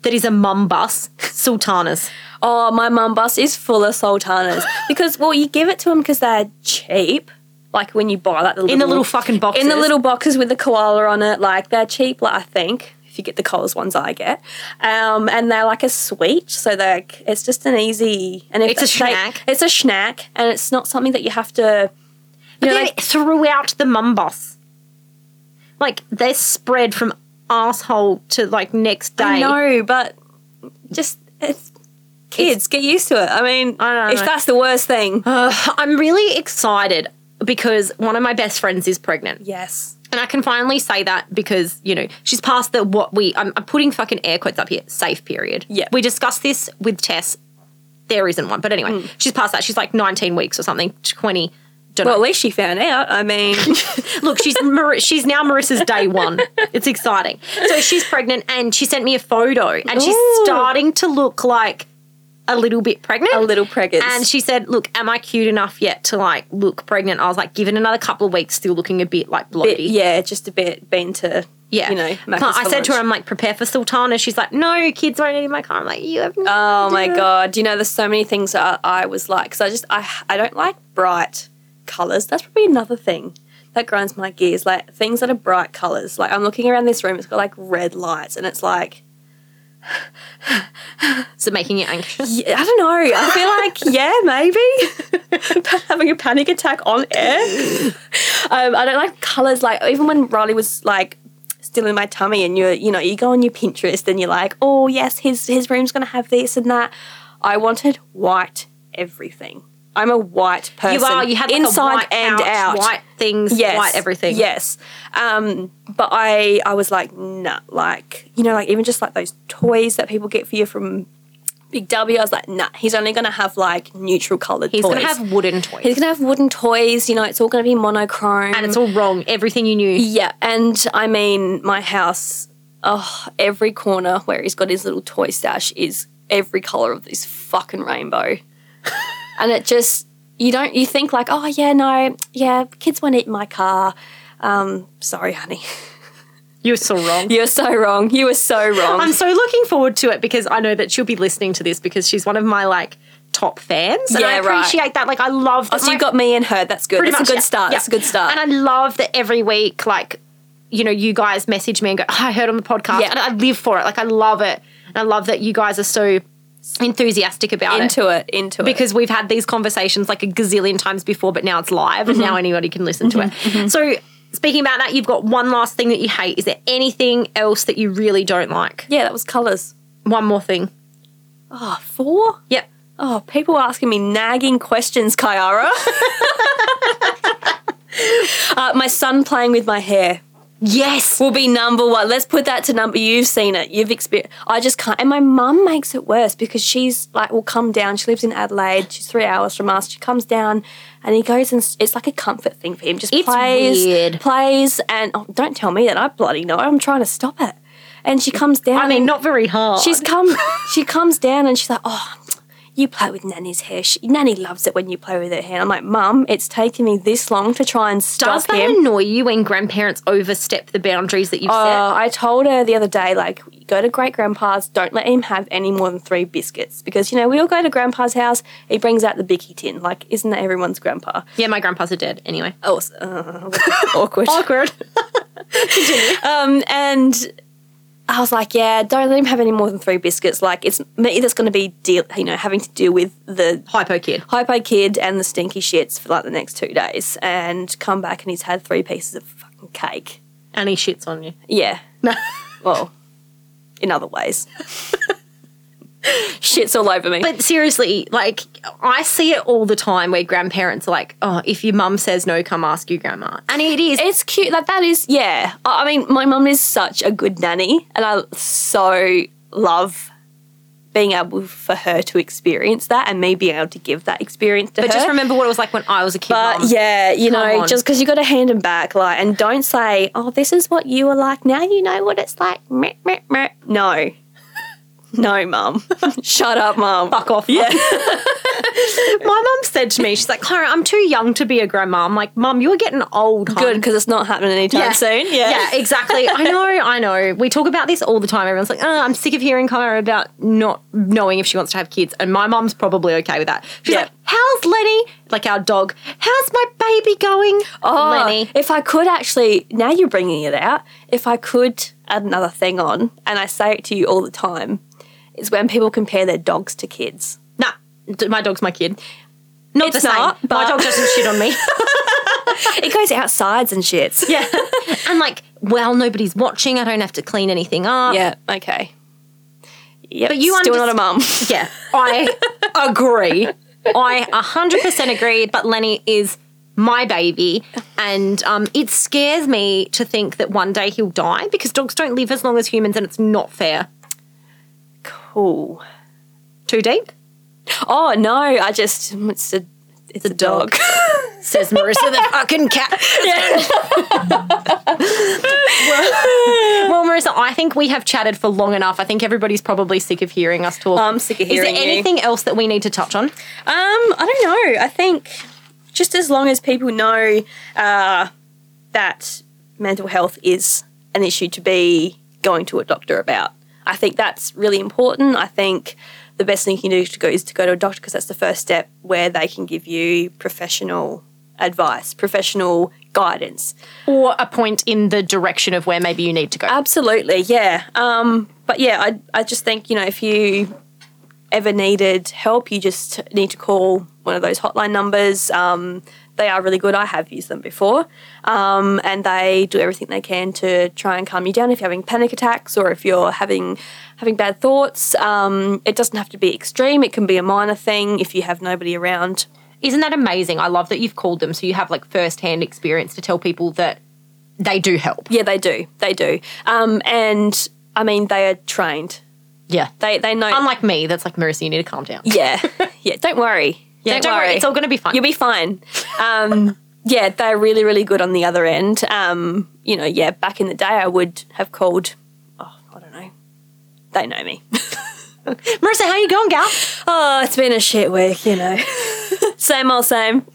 that is a mum bus, sultanas. Oh, my mum bus is full of sultanas because well, you give it to them because they're cheap. Like when you buy like the In the little fucking boxes. in the little boxes with the koala on it, like they're cheap. Like I think if you get the Coles ones I get. Um, and they're like a sweet, so they're like, it's just an easy and It's a snack. It's a snack, and it's not something that you have to. You But know, like, throughout the mum boss, like they're spread from asshole to like next day. I know, but just it's kids get used to it. I mean, I don't if know. that's the worst thing, Uh, I'm really excited because one of my best friends is pregnant. yes, And I can finally say that because, you know, she's past the what we, I'm, I'm putting fucking air quotes up here, safe period. Yeah. We discussed this with Tess. There isn't one. But anyway, she's past that. She's like 19 weeks or something, 20. Don't well, at least she found out. I mean, Look, she's Mar- she's now Marissa's day one. It's exciting. So she's pregnant and she sent me a photo and she's starting to look like a little bit pregnant. a little pregnant. And she said, "Look, am I cute enough yet to like look pregnant?" I was like, "Give it another couple of weeks, still looking a bit like bloaty." bit, yeah, just a bit been to Yeah. you know. I said to her. I'm like, prepare for Sultana. She's like, no, kids won't eat in my car. I'm like, you have no Oh my idea." god! You know, there's so many things that I, I was like, because I just I I don't like bright colors. That's probably another thing that grinds my gears. Like things that are bright colors. Like I'm looking around this room, it's got like red lights, and it's like Is it making you anxious? yeah, I don't know. I feel like yeah, maybe having a panic attack on air. Um, I don't like colors. Like even when Riley was like still in my tummy, and you are you know you go on your Pinterest and you're like, oh yes, his his room's gonna have this and that. I wanted white everything. I'm a white person. You are. You had like inside and couch, out. white things, Yes. white everything. Yes. Um, but I I was like, nah, like, you know, like even just like those toys that people get for you from Big W, I was like, nah, he's only gonna have like neutral coloured toys. He's toys. gonna have wooden toys, he's gonna have wooden toys, you know, it's all gonna be monochrome. and it's all wrong. Everything you knew. Yeah, and I mean my house, oh, every corner where he's got his little toy stash is every colour of this fucking rainbow. and it just you don't you think like, oh yeah, no, yeah, kids won't eat my car. Um, sorry, honey. You were so wrong. You're so wrong. You were so wrong. I'm so looking forward to it because I know that she'll be listening to this because she's one of my like top fans. And I Yeah, right. appreciate that. Like I love that so my- you got me and her. That's good. That's much, a good yeah, start. yeah. That's a good start. And I love that every week, like, you know, you guys message me and go, oh, I heard on the podcast. Yeah. And I live for it. Like, I love it. And I love that you guys are so enthusiastic about it. into it. Into it. Because we've had these conversations like a gazillion times before, but now it's live and Mm-hmm. now anybody can listen to it. So, speaking about that, you've got one last thing that you hate. Is there anything else that you really don't like? yeah, that was colours. One more thing. Oh, four. Yep. Oh, people asking me nagging questions, Kyara. uh, my son playing with my hair Yes. will be number one. Let's put that to number. You've seen it. You've experienced. I just can't. And my mum makes it worse because she's like, will come down. She lives in Adelaide. She's three hours from us. She comes down, and he goes and it's like a comfort thing for him. Just It's plays, weird. plays, and oh, don't tell me that. I bloody know. I'm trying to stop it. And she comes down. I mean, not very hard. She's come. She comes down and she's like, "Oh, you play with Nanny's hair. She, Nanny loves it when you play with her hair." I'm like, "Mum, it's taken me this long to try and stop Does that him." annoy you when grandparents overstep the boundaries that you've set? Uh, I told her the other day, like, go to great grandpa's, don't let him have any more than three biscuits. Because, you know, we all go to grandpa's house, he brings out the Bicky tin. Like, isn't that everyone's grandpa? Yeah, my grandpas are dead anyway. Oh, uh, awkward. Awkward. Um, and I was like, yeah, don't let him have any more than three biscuits. Like, it's me that's going to be, deal, you know, having to deal with the Hypo kid. hypo kid and the stinky shits for like the next two days and come back and he's had three pieces of fucking cake. And he shits on you. Yeah. well, in other ways. shits all over me. But seriously, like I see it all the time where grandparents are like, "Oh, if your mum says no, come ask your grandma." And it is. it's cute. Like that is, yeah. I mean, my mum is such a good nanny, and I so love being able for her to experience that, and me being able to give that experience to but her. just remember what it was like when I was a kid. But Mum. yeah, you Come know, on. just because you got to hand them back, like, and don't say, "Oh, this is what you were like." Now you know what it's like. Meh, meh, meh. No, no, mum. Shut up, mum. fuck off. Yeah. my mum said to me, she's like, "Kyara, I'm too young to be a grandma." I'm like, "Mum, you're getting old." hon." Good because it's not happening anytime Yeah. soon. Yeah. Yeah, exactly. I know, I know. We talk about this all the time. Everyone's like, oh, I'm sick of hearing Kyara about not knowing if she wants to have kids. And my mum's probably okay with that. She's Yeah. like, How's Lenny? Like our dog. How's my baby going? Oh, Lenny. if I could actually, now you're bringing it out. If I could add another thing on, and I say it to you all the time, is when people compare their dogs to kids. Nah, my dog's my kid. Not It's the same. not, my dog doesn't shit on me. It goes outsides and shits. yeah. And like, well, nobody's watching. I don't have to clean anything up. Yeah. Okay. Yep. But you still underst- not a mum. Yeah, I agree. I 100% agree, but Lenny is my baby. And um, it scares me to think that one day he'll die because dogs don't live as long as humans and it's not fair. Cool. Too deep? Oh no! I just it's a it's a dog. Says Marissa the fucking cat. well, well, Marissa, I think we have chatted for long enough. I think everybody's probably sick of hearing us talk. I'm sick of Is hearing there you. anything else that we need to touch on? Um, I don't know. I think just as long as people know uh, that mental health is an issue to be going to a doctor about, I think that's really important. I think the best thing you can do to go is to go to a doctor because that's the first step where they can give you professional advice, professional guidance. Or a point in the direction of where maybe you need to go? Absolutely, yeah. Um, but yeah, I I just think you know if you ever needed help, you just need to call one of those hotline numbers. Um, they are really good. I have used them before, um, and they do everything they can to try and calm you down if you're having panic attacks or if you're having having bad thoughts. Um, it doesn't have to be extreme. It can be a minor thing if you have nobody around. Isn't that amazing? I love that you've called them so you have like first hand experience to tell people that they do help. Yeah, they do. They do. Um, and I mean, they are trained. Yeah. They they know. Unlike me, that's like Marissa, you need to calm down. Yeah, yeah. Don't worry. Yeah, don't worry, it's all gonna be fine. You'll be fine. Um, yeah, they're really, really good on the other end. Um, you know, yeah. Back in the day, I would have called. Oh, I don't know. They know me. Marissa, how you going, gal? oh, it's been a shit week. You know, same old same.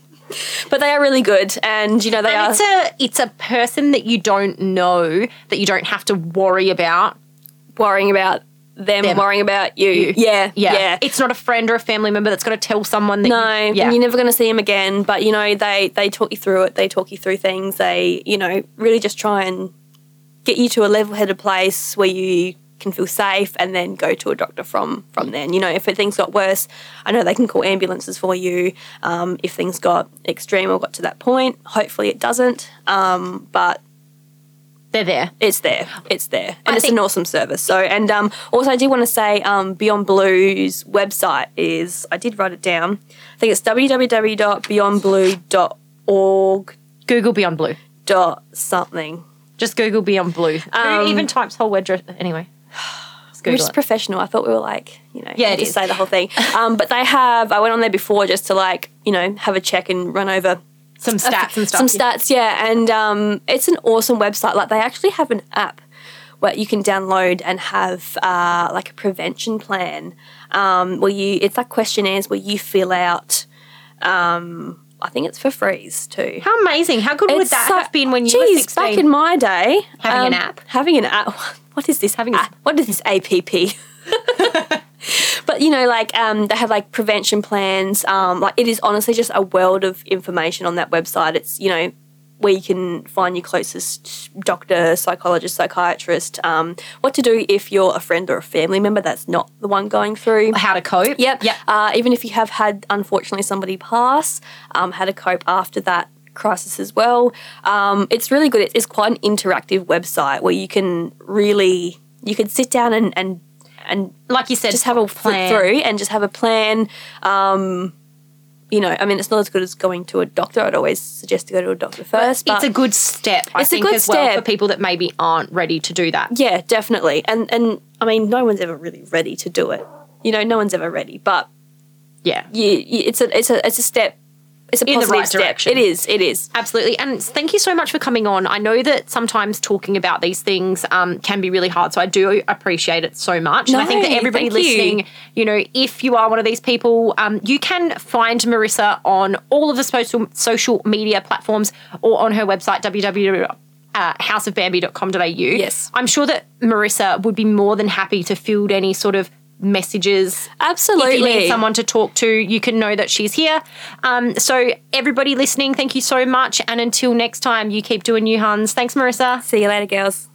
But they are really good, and you know they And are. it's a it's a person that you don't know that you don't have to worry about. worrying about them, Them. worrying about you. Yeah, Yeah. yeah. It's not a friend or a family member that's got to tell someone that No, you, yeah. and you're never going to see them again. But you know, they they talk you through it. They talk you through things. They you know really just try and get you to a level-headed place where you can feel safe, and then go to a doctor from from then. You know, if things got worse, I know they can call ambulances for you. Um, if things got extreme or got to that point, hopefully it doesn't. Um, but They're there. it's there. It's there. And I it's think- an awesome service. So, and um, also, I do want to say um, Beyond Blue's website is, I did write it down. I think it's www.beyondblue.org Google Beyond Blue. dot something. Just Google Beyond Blue. Um, Who even types whole word dress? Anyway. Just We're Google just it. professional. I thought we were like, you know, Yeah, yeah, it just is. say the whole thing. um, but they have, I went on there before just to like, you know, have a check and run over Some stats and stuff. Some stats, yeah. And um, it's an awesome website. Like they actually have an app where you can download and have uh, like a prevention plan um, where you it's like questionnaires where you fill out. Um, I think it's for freeze too. How amazing. How good would that so- have been when you Geez, were 16? back in my day, Having an um, app? Having an app. What is this? Having this- what is this APP? but you know, like um, they have like prevention plans. Um, like it is honestly just a world of information on that website. It's you know where you can find your closest doctor, psychologist, psychiatrist. Um, what to do if you're a friend or a family member that's not the one going through. How to cope. Yep. Yep. Uh, even if you have had, unfortunately, somebody pass, um, how to cope after that crisis as well. Um, it's really good. It's quite an interactive website where you can really, you can sit down and, and, and Like you said, just have a plan. through and just have a plan. Um, you know, I mean, it's not as good as going to a doctor. I'd always suggest to go to a doctor first. But it's a good step, I It's a good as well step. for people that maybe aren't ready to do that. yeah, definitely. And and I mean, no one's ever really ready to do it. You know, no one's ever ready. But Yeah. you, you, it's a it's a it's a step. It's a In the positive right step. direction. It is. It is. Absolutely. And thank you so much for coming on. I know that sometimes talking about these things um, can be really hard. So I do appreciate it so much. No, and I think that everybody thank you. listening, you. know, if you are one of these people, um, you can find Marissa on all of the social, social media platforms or on her website, www. Uh, houseofbambi.com.au. Yes. I'm sure that Marissa would be more than happy to field any sort of messages Absolutely. if you need someone to talk to, you can know that she's here. Um, so, everybody listening, thank you so much. And until next time, you keep doing you, Huns. Thanks, Marissa. See you later, girls.